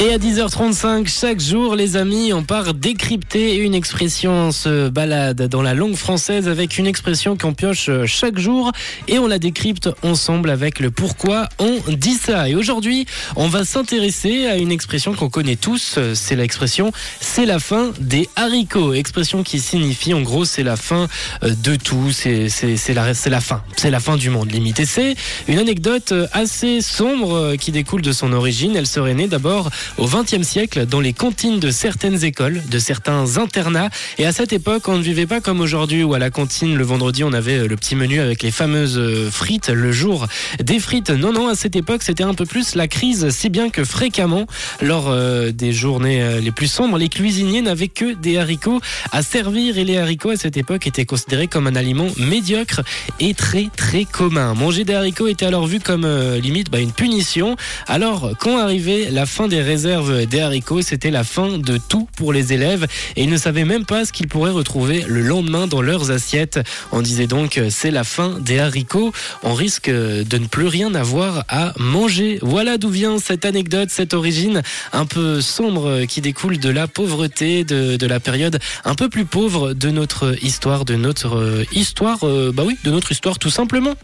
Et à 10h35, chaque jour, les amis, on part décrypter une expression. On se balade dans la langue française avec une expression qu'on pioche chaque jour et on la décrypte ensemble avec le pourquoi on dit ça. Et aujourd'hui, on va s'intéresser à une expression qu'on connaît tous. C'est l'expression c'est la fin des haricots. Expression qui signifie en gros c'est la fin euh, de tout. C'est la, la fin. C'est la fin du monde limite. C'est une anecdote assez sombre euh, qui découle de son origine. Elle serait née d'abord au XXe siècle dans les cantines de certaines écoles, de certains internats. Et à cette époque, on ne vivait pas comme aujourd'hui où à la cantine le vendredi on avait le petit menu avec les fameuses frites le jour des frites. Non, non, à cette époque c'était un peu plus la crise, si bien que fréquemment, lors euh, des journées euh, les plus sombres, les cuisiniers n'avaient que des haricots à servir et les haricots à cette époque étaient considérés comme un aliment médiocre et très très commun. Manger des haricots était alors vu comme euh, limite bah, une punition. Alors quand arrivait la fin des réserves des haricots, c'était la fin de tout pour les élèves et ils ne savaient même pas ce qu'ils pourraient retrouver le lendemain dans leurs assiettes. On disait donc c'est la fin des haricots, on risque de ne plus rien avoir à manger. Voilà d'où vient cette anecdote, cette origine un peu sombre qui découle de la pauvreté, de, la période un peu plus pauvre de notre histoire, de notre histoire, euh, bah oui, de notre histoire tout simplement.